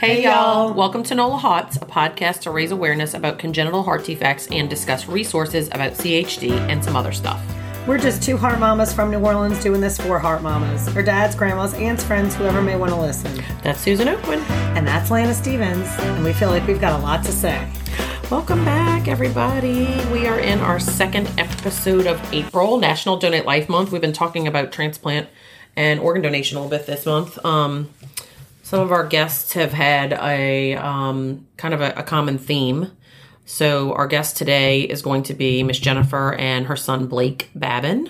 Hey, y'all. Welcome to NOLA HOTS, a podcast to raise awareness about congenital heart defects and discuss resources about CHD and some other stuff. We're just two heart mamas from New Orleans doing this for heart mamas. Our dads, grandmas, aunts, friends, whoever may want to listen. That's Susan Oakman. And that's Lana Stevens. And we feel like we've got a lot to say. Welcome back, everybody. We are in our second episode of April, National Donate Life Month. We've been talking about transplant and organ donation a little bit this month. Um, some of our guests have had a um, kind of a, a, common theme. So our guest today is going to be Miss Jennifer and her son Blake Babin.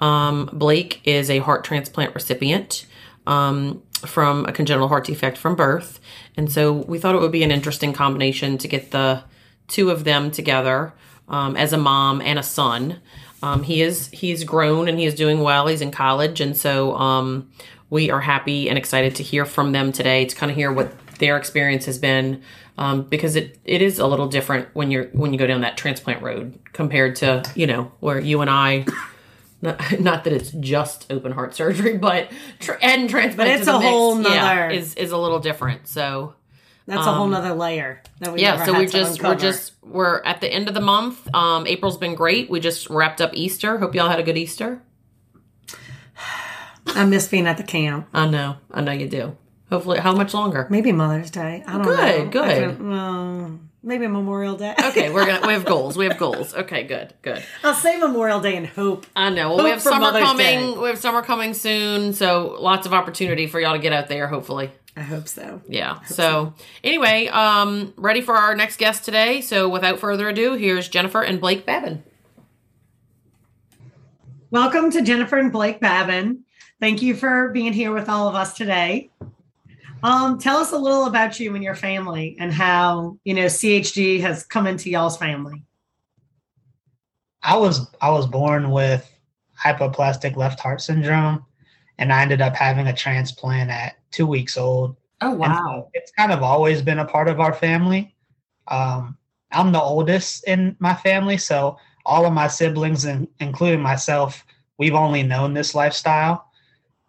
Um, Blake is a heart transplant recipient um, from a congenital heart defect from birth, and so we thought it would be an interesting combination to get the two of them together um, as a mom and a son. Um, he is he's grown and he is doing well. He's in college, and so um, we are happy and excited to hear from them today to kind of hear what their experience has been um, because it, it is a little different when you're when you go down that transplant road compared to you know where you and I not, not that it's just open heart surgery but tra- and transplant but it's a mix, whole nother yeah, is is a little different so that's um, a whole um, nother layer that we yeah so we're just we're just we're at the end of the month um april's been great we just wrapped up easter hope y'all had a good easter I miss being at the camp. I know. I know you do. Hopefully, how much longer? Maybe Mother's Day. I don't good, know. Good, good. maybe Memorial Day. okay, we're gonna. We have goals. We have goals. Okay, good, good. I'll say Memorial Day and hope. I know. Well, hope we have summer Mother's coming. Day. We have summer coming soon, so lots of opportunity for y'all to get out there. Hopefully. I hope so. Yeah. Hope so, so, anyway, um, ready for our next guest today. So without further ado, here's Jennifer and Blake Babin. Welcome to Jennifer and Blake Babin. Thank you for being here with all of us today. Um, tell us a little about you and your family and how you know CHD has come into y'all's family. I was I was born with hypoplastic left heart syndrome, and I ended up having a transplant at two weeks old. Oh wow! it's kind of always been a part of our family. Um, I'm the oldest in my family, so all of my siblings, and including myself, we've only known this lifestyle.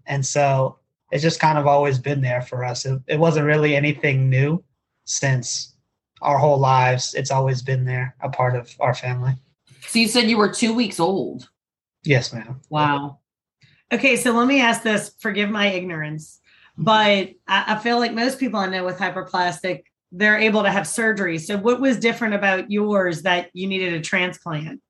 And so it's just kind of always been there for us. It, it wasn't really anything new since our whole lives. It's always been there, a part of our family. So you said you were two weeks old. Yes, ma'am. Wow. Okay, so let me ask this. Forgive my ignorance, but I, I feel like most people I know with hyperplastic, they're able to have surgery. So what was different about yours that you needed a transplant?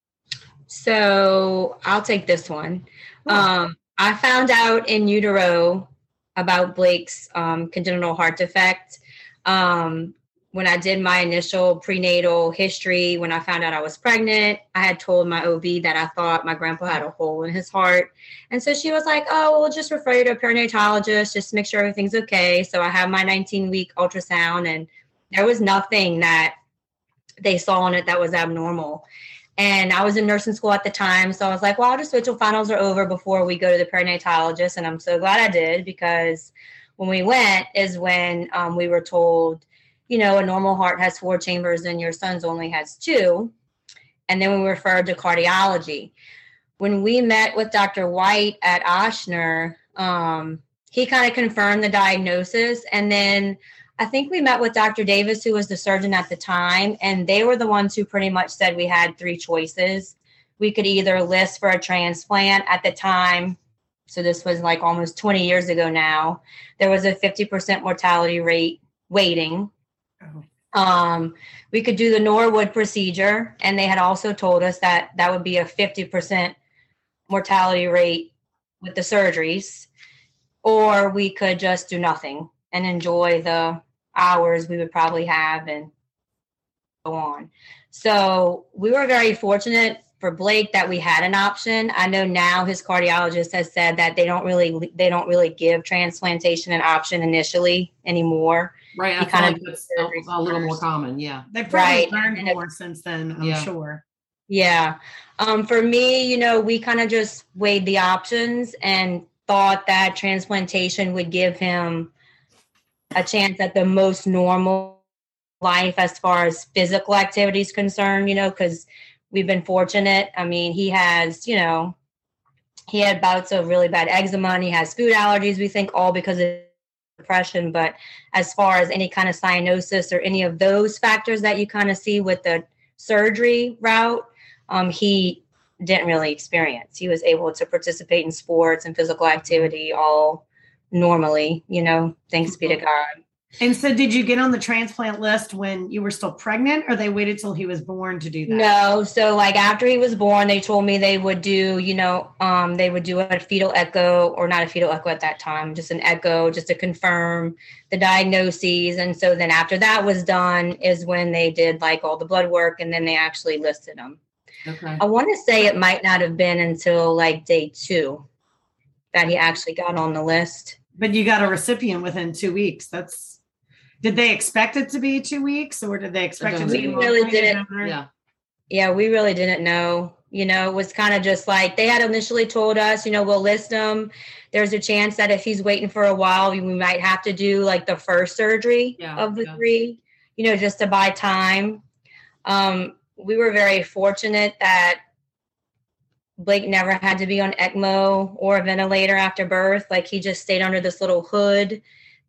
So I'll take this one. Um, I found out in utero about Blake's um, congenital heart defect um, when I did my initial prenatal history. When I found out I was pregnant, I had told my OB that I thought my grandpa had a hole in his heart. And so she was like, Oh, we'll just refer you to a perinatologist just make sure everything's okay. So I had my 19 week ultrasound, and there was nothing that they saw in it that was abnormal. And I was in nursing school at the time. So I was like, well, I'll just wait till finals are over before we go to the perinatologist. And I'm so glad I did because when we went is when um, we were told, you know, a normal heart has four chambers and your son's only has two. And then we were referred to cardiology. When we met with Dr. White at Ochsner, um, he kind of confirmed the diagnosis. And then I think we met with Dr. Davis, who was the surgeon at the time, and they were the ones who pretty much said we had three choices. We could either list for a transplant at the time. So this was like almost 20 years ago now. There was a 50% mortality rate waiting. Oh. Um, we could do the Norwood procedure, and they had also told us that that would be a 50% mortality rate with the surgeries, or we could just do nothing and enjoy the hours we would probably have and go on. So we were very fortunate for Blake that we had an option. I know now his cardiologist has said that they don't really they don't really give transplantation an option initially anymore. Right. I kind of it's a, a, little more common. Yeah. They've probably right. learned and more it, since then, I'm yeah. sure. Yeah. Um, for me, you know, we kind of just weighed the options and thought that transplantation would give him a chance at the most normal life as far as physical activity is concerned, you know, because we've been fortunate. I mean, he has, you know, he had bouts of really bad eczema and he has food allergies, we think all because of depression. But as far as any kind of cyanosis or any of those factors that you kind of see with the surgery route, um, he didn't really experience. He was able to participate in sports and physical activity all normally, you know, thanks be to Mm-hmm. God. And so, did you get on the transplant list when you were still pregnant, or they waited till he was born to do that? No, so like after he was born, they told me they would do, you know, um, they would do a fetal echo or not a fetal echo at that time, just an echo just to confirm the diagnoses. And so then after that was done is when they did like all the blood work and then they actually listed them. Okay. I want to say it might not have been until like day two that he actually got on the list. But you got a recipient within two weeks. That's. Did they expect it to be two weeks, or did they expect it to be? We really didn't- Yeah. Yeah, we really didn't know. You know, it was kind of just like they had initially told us, you know, we'll list him. There's a chance that if he's waiting for a while, we might have to do like the first surgery Yeah, of the yeah. three, you know, just to buy time. Um, we were very fortunate that Blake never had to be on ECMO or a ventilator after birth. Like he just stayed under this little hood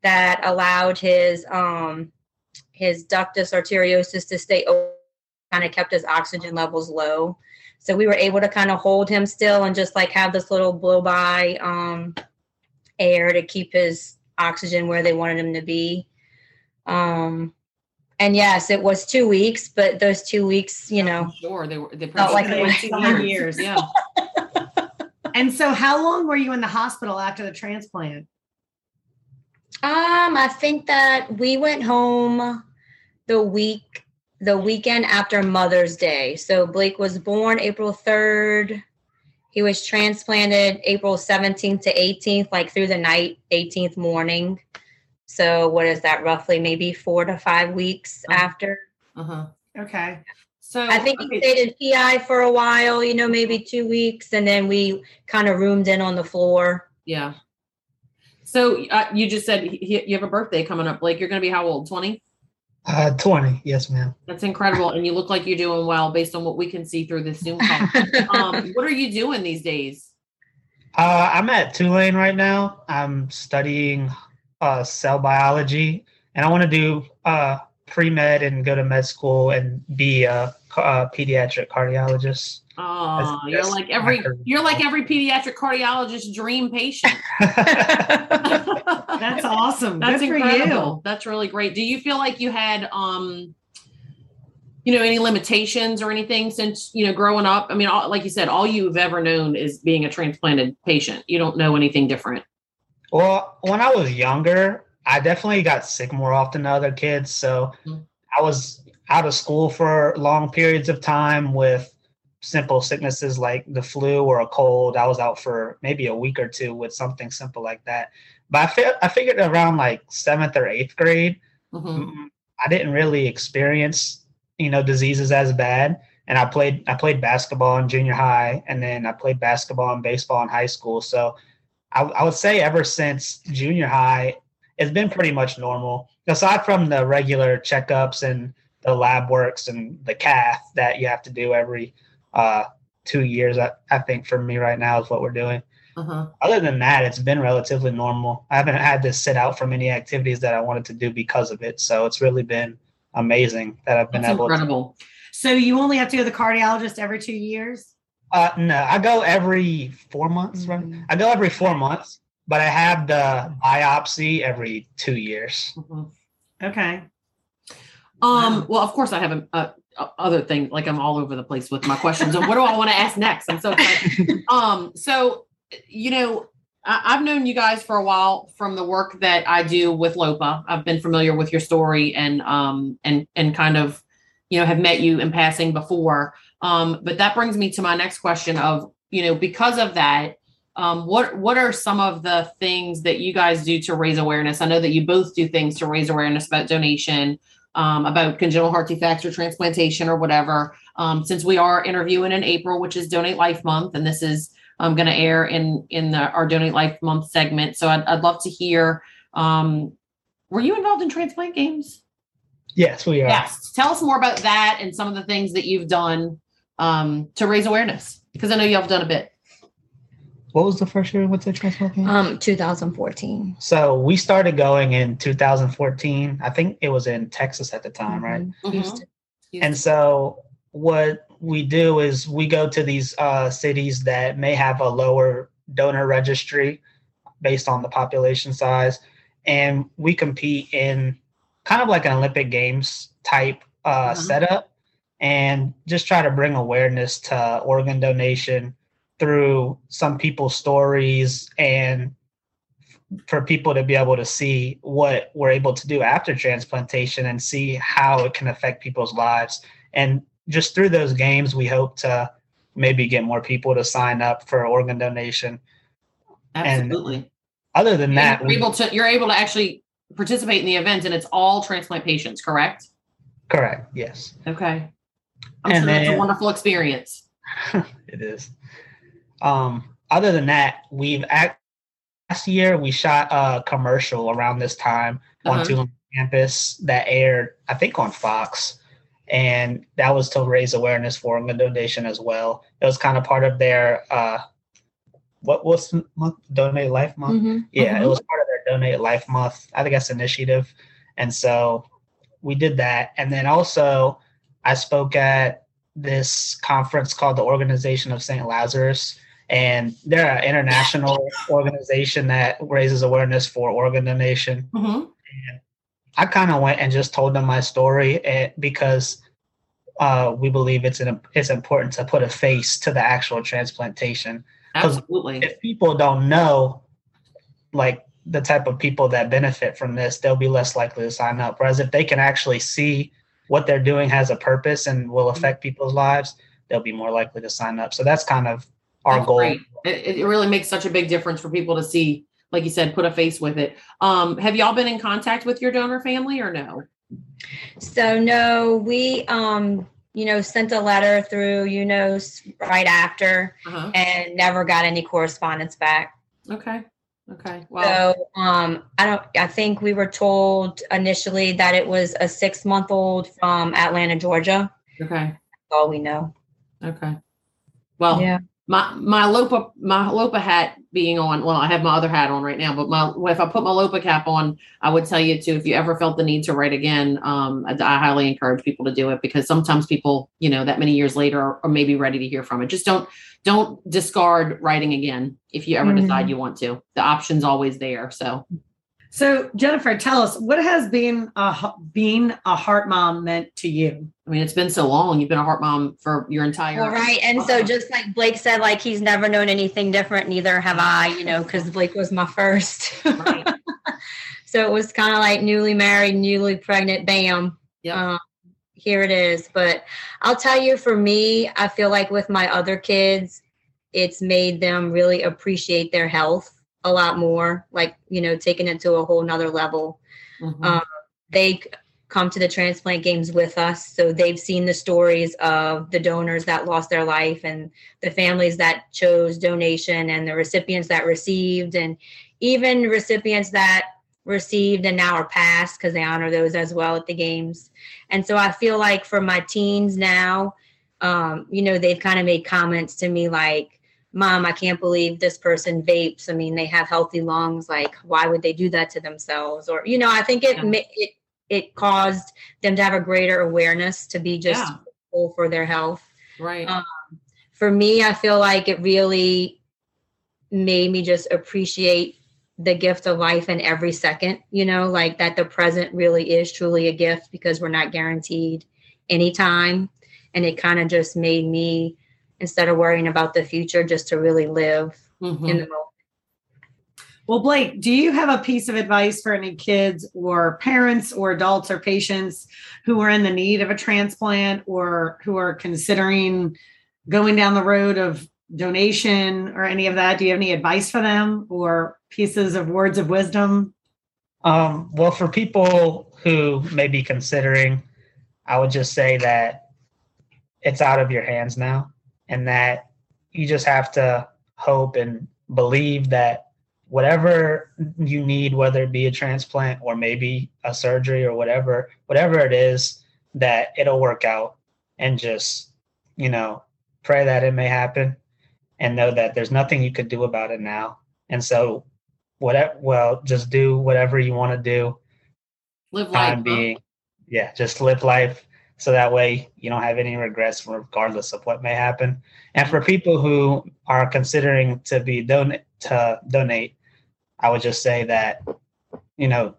that allowed his um his ductus arteriosus to stay open kind of kept his oxygen levels low. So we were able to kind of hold him still and just like have this little blow by um, air to keep his oxygen where they wanted him to be. Um, and yes, it was two weeks, but those two weeks, you know, Sure. They were. They Felt like probably- it was two years. years. Yeah. And so, how long were you in the hospital after the transplant? Um, I think that we went home the week the weekend after Mother's Day. So Blake was born April 3rd. He was transplanted April 17th to 18th, like through the night, 18th morning. So what is that roughly maybe 4 to 5 weeks Uh-huh. after? Uh-huh. Okay. So I think he stayed in PI for a while, you know, maybe 2 weeks and then we kind of roomed in on the floor. Yeah. So uh, you just said he, he- you have a birthday coming up, Blake. You're going to be how old? 20? Uh, 20. Yes, ma'am. That's incredible. And you look like you're doing well based on what we can see through this Zoom call. um, what are you doing these days? Uh, I'm at Tulane right now. I'm studying uh, cell biology, and I want to do uh, pre med and go to med school and be a, a pediatric cardiologist. Oh, That's- you're that's like every career. you're like every pediatric cardiologist dream patient. That's awesome. That's Good for incredible. That's really great. Do you feel like you had um you know any limitations or anything since you know growing up? I mean, all, like you said, all you've ever known is being a transplanted patient. You don't know anything different. Well, when I was younger, I definitely got sick more often than other kids. So Mhm. I was out of school for long periods of time with simple sicknesses like the flu or a cold. I was out for maybe a week or two with something simple like that. But I, fi- I figured around like seventh or eighth grade, Mhm. mm, I didn't really experience, you know, diseases as bad. And I played I played basketball in junior high, and then I played basketball and baseball in high school. So I, I would say ever since junior high, it's been pretty much normal. Aside from the regular checkups and the lab works and the cath that you have to do every uh, two years, I, I think for me right now is what we're doing. Uh-huh. Other than that, it's been relatively normal. I haven't had to sit out from any activities that I wanted to do because of it. So it's really been amazing that I've been That's able to. incredible. So you only have to go to the cardiologist every two years. Uh, no, I go every four months, right? Mhm. I go every four months, but I have the biopsy every two years. Mhm. Okay. Um, well, of course I have a, a, a other thing, like I'm all over the place with my questions. and what do I want to ask next? I'm so excited. um, so you know, I, I've known you guys for a while from the work that I do with Lopa. I've been familiar with your story and um and and kind of, you know, have met you in passing before. Um, but that brings me to my next question of, you know, because of that, um, what what are some of the things that you guys do to raise awareness? I know that you both do things to raise awareness about donation, um, about congenital heart defects or transplantation or whatever. Um, since we are interviewing in April, which is Donate Life Month, and this is um, going to air in in the, our Donate Life Month segment. So I'd, I'd love to hear. Um, were you involved in transplant games? Yes, we are. Yes. Tell us more about that and some of the things that you've done um, to raise awareness, because I know y'all have done a bit. what was the first year with the transplant game? Um, 2014. so we started going in 2014. I think it was in Texas at the time, right? Mhm. Mhm. Houston. And so what we do is we go to these uh, cities that may have a lower donor registry based on the population size, and we compete in kind of like an Olympic Games type uh, Uh-huh. setup, and just try to bring awareness to organ donation through some people's stories and for people to be able to see what we're able to do after transplantation and see how it can affect people's lives. And just through those games, we hope to maybe get more people to sign up for organ donation. Absolutely. Other than that, you're we, able to you're able to actually participate in the event, and it's all transplant patients, correct? correct, yes, Okay. I'm And sure that's a wonderful experience. it is. Um, other than that, we've act- last year we shot a commercial around this time on Uh-huh. Tulane campus that aired, I think, on Fox, and that was to raise awareness for organ donation as well. It was kind of part of their uh, what was the month? Donate Life Month. Mhm. Yeah, Mhm. it was part of their Donate Life Month. I think that's initiative. And so we did that. And then also I spoke at this conference called the Organization of St. Lazarus. And they're an international organization that raises awareness for organ donation. Mhm. I kind of went and just told them my story eh, because uh, we believe it's an, it's important to put a face to the actual transplantation Absolutely. if people don't know like the type of people that benefit from this they'll be less likely to sign up whereas if they can actually see what they're doing has a purpose and will affect people's lives they'll be more likely to sign up so that's kind of our That's goal great. It, it really makes such a big difference for people to see, like you said, put a face with it. Um, have y'all been in contact with your donor family or no? So no, we um, you know, sent a letter through, you know, right after Uh-huh. and never got any correspondence back. Okay. Okay. Well, So um I don't I think we were told initially that it was a six month old from Atlanta, Georgia. okay. That's all we know. Okay. Well, yeah. My my lopa my lopa hat being on well i have my other hat on right now but my if i put my lopa cap on i would tell you to if you ever felt the need to write again um i, I highly encourage people to do it because sometimes people you know that many years later are, are maybe ready to hear from it. Just don't don't discard writing again if you ever Mhm. decide you want to. The option's always there so So Jennifer, tell us what has been a h- being a heart mom meant to you? i mean it's been so long you've been a heart mom for your entire Well, right. And so just like Blake said, like he's never known anything different, neither have I, you know, because Blake was my first. Right. so it was kind of like newly married, newly pregnant, bam. Yep. Um, here it is. But I'll tell you, for me, I feel like with my other kids, it's made them really appreciate their health a lot more, like, you know, taking it to a whole nother level Mhm. um, they come to the transplant games with us so they've seen the stories of the donors that lost their life and the families that chose donation and the recipients that received and even recipients that received and now are passed because they honor those as well at the games and so i feel like for my teens now um, you know they've kind of made comments to me like mom i can't believe this person vapes. I mean they have healthy lungs. Like why would they do that to themselves? Or you know i think it Yeah. it it caused them to have a greater awareness to be just Yeah. for their health. Right. Um, for me i feel like it really made me just appreciate the gift of life in every second you know like that the present really is truly a gift because we're not guaranteed any time. And it kind of just made me instead of worrying about the future just to really live Mhm. in the moment Well, Blake, do you have a piece of advice for any kids or parents or adults or patients who are in the need of a transplant or who are considering going down the road of donation or any of that? Do you have any advice for them or pieces of words of wisdom? Um, well, for people who may be considering, I would just say that it's out of your hands now, and that you just have to hope and believe that whatever you need, whether it be a transplant or maybe a surgery or whatever, whatever it is, that it'll work out, and just you know pray that it may happen, and know that there's nothing you could do about it now. And so, whatever, well, just do whatever you want to do. Live life. Being, yeah, just live life so that way you don't have any regrets regardless of what may happen. And for people who are considering to be donate to donate, I would just say that you know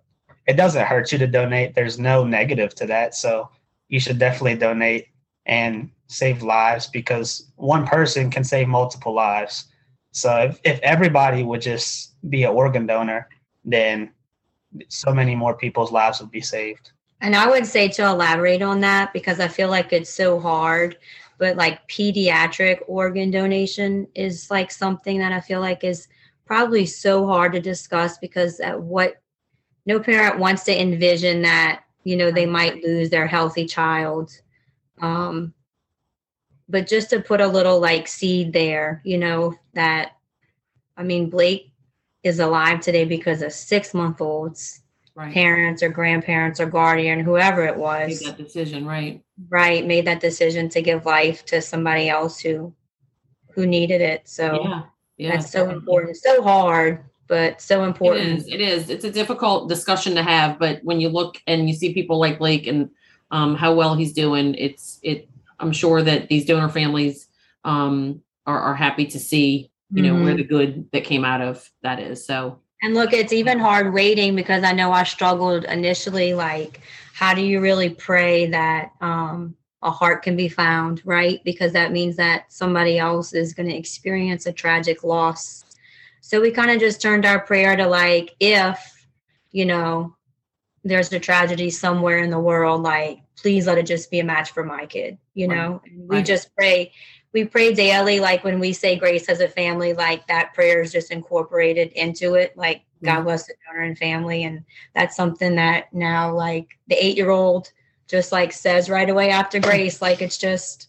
it doesn't hurt you to donate. There's no negative to that, so you should definitely donate and save lives because one person can save multiple lives. So if, if everybody would just be an organ donor, then so many more people's lives would be saved. And I would say to elaborate on that because I feel like it's so hard, but like pediatric organ donation is like something that I feel like is probably so hard to discuss because at what no parent wants to envision that, you know, they might lose their healthy child. Um, but just to put a little like seed there, you know, that I mean, Blake is alive today because of six month olds Right. parents or grandparents or guardian, whoever it was. Made that decision, right? right, made that decision to give life to somebody else who who needed it. So Yeah. Yeah. that's so definitely. important. So hard, but so important. is. It is. It's a difficult discussion to have, but when you look and you see people like Blake and um, how well he's doing, it's it. I'm sure that these donor families um, are, are happy to see, you know, where Mhm. the good that came out of that is. So And look, it's even hard waiting because I know I struggled initially. Like, how do you really pray that um, a heart can be found, right? Because that means that somebody else is going to experience a tragic loss. So we kind of just turned our prayer to like, if, you know, there's a tragedy somewhere in the world, like, please let it just be a match for my kid, you Right. know? And we Right. just pray we pray daily like when we say grace as a family like that prayer is just incorporated into it like god Mhm. bless the donor and family and that's something that now like the eight year old just like says right away after grace like it's just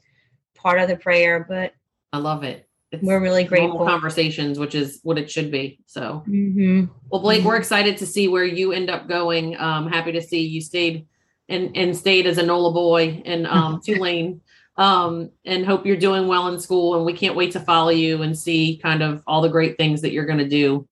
part of the prayer but I love it. It's we're really grateful conversations, which is what it should be. So hmm Well, Blake, we're Mhm. excited to see where you end up going. Um, happy to see you stayed and and stayed as a NOLA boy in um, Tulane. Um, and hope you're doing well in school. And we can't wait to follow you and see kind of all the great things that you're going to do.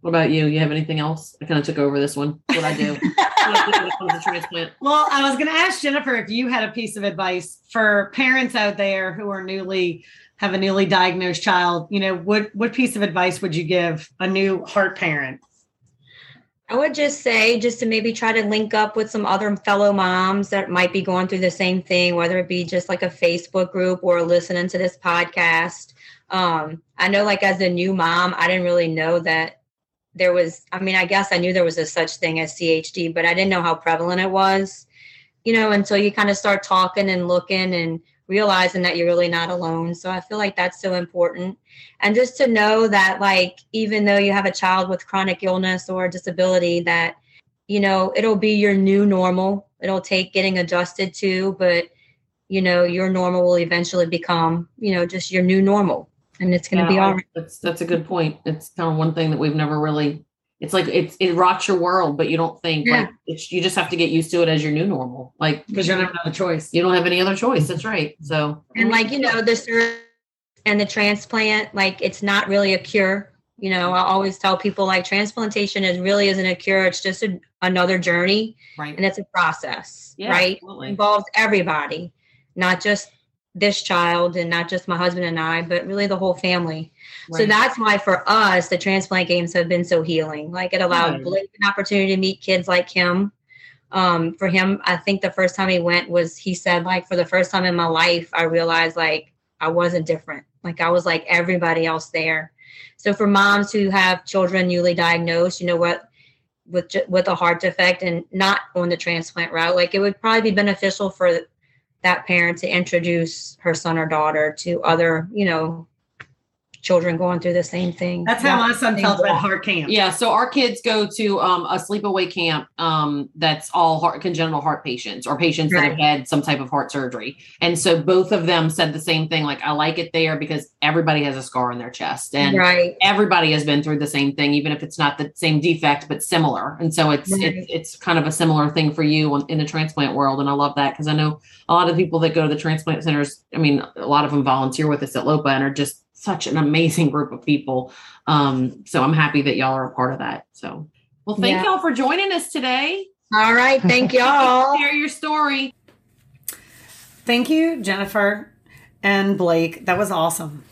What about you? You have anything else? I kind of took over this one. What I do? what I do when it comes to transplant. Well, I was going to ask Jennifer if you had a piece of advice for parents out there who are newly have a newly diagnosed child. You know, what what piece of advice would you give a new heart parent? I would just say, just to maybe try to link up with some other fellow moms that might be going through the same thing, whether it be just like a Facebook group or listening to this podcast. Um, I know, like, as a new mom, I didn't really know that there was, I mean, I guess I knew there was a such thing as CHD, but I didn't know how prevalent it was, you know, until you kind of start talking and looking and realizing that you're really not alone. So I feel like that's so important and just to know that like even though you have a child with chronic illness or disability that you know it'll be your new normal it'll take getting adjusted to but you know your normal will eventually become you know just your new normal and it's going to be all right That's that's a good point. It's kind of one thing that we've never really. It's like it's it rocks your world, but you don't think like it's you just have to get used to it as your new normal. Like Because you don't have another choice. you don't have any other choice. That's right. So and like you know the surgery and the transplant like it's not really a cure you know i always tell people like transplantation is really isn't a cure it's just a, another journey right. and it's a process Yeah, right involves everybody, not just this child and not just my husband and I, but really the whole family. So that's why for us, the transplant games have been so healing. Like it allowed Right. Blake an opportunity to meet kids like him. Um, for him, I think the first time he went was he said, like, for the first time in my life, I realized like I wasn't different. Like I was like everybody else there. So for moms who have children newly diagnosed, you know what, with with a heart defect and not on the transplant route, like it would probably be beneficial for that parent to introduce her son or daughter to other, you know, children going through the same thing. That's how my son felt about heart camp. Yeah, so our kids go to um, a sleepaway camp um, that's all heart, congenital heart patients or patients that have had some type of heart surgery. And so both of them said the same thing like, I like it there because everybody has a scar on their chest. And right. everybody has been through the same thing, even if it's not the same defect, but similar. And so it's Right. it's it's kind of a similar thing for you in the transplant world. And I love that because I know a lot of people that go to the transplant centers. I mean, a lot of them volunteer with us at LOPA and are just such an amazing group of people. Um, so I'm happy that y'all are a part of that. So, well, thank Yeah. y'all for joining us today. All right. Thank y'all. Share your story. Thank you, Jennifer and Blake. That was awesome.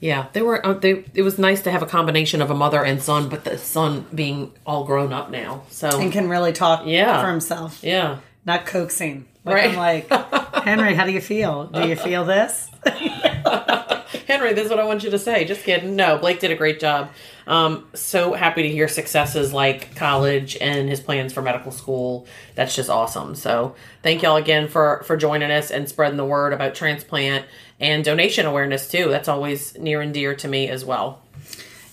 Yeah, they were. Uh, they, it was nice to have a combination of a mother and son, but the son being all grown up now. So And can really talk Yeah. for himself. yeah, Not coaxing. Like, Right. I'm like, Henry, how do you feel? Do you feel this? Henry, this is what I want you to say. Just kidding. No, Blake did a great job. Um, so happy to hear successes like college and his plans for medical school. That's just awesome. So thank y'all again for for joining us and spreading the word about transplant and donation awareness too. That's always near and dear to me as well.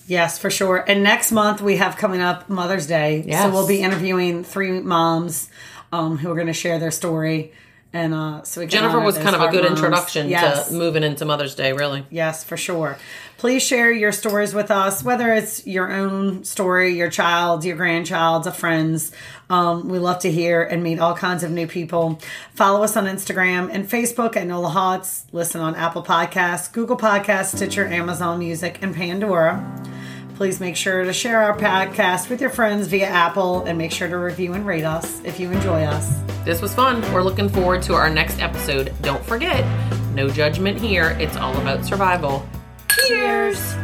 Yes, for sure. And next month we have coming up Mother's Day. Yes. So we'll be interviewing three moms um, who are going to share their story. And uh, so Jennifer was kind of a good moms. introduction Yes. to moving into Mother's Day, really. Yes, for sure. Please share your stories with us, whether it's your own story, your child's, your grandchild's, a friend's. Um, we love to hear and meet all kinds of new people. Follow us on Instagram and Facebook at Nola Hots. Listen on Apple Podcasts, Google Podcasts, Stitcher, Amazon Music, and Pandora. Please make sure to share our podcast with your friends via Apple and make sure to review and rate us if you enjoy us. This was fun. We're looking forward to our next episode. Don't forget, no judgment here. It's all about survival. Cheers.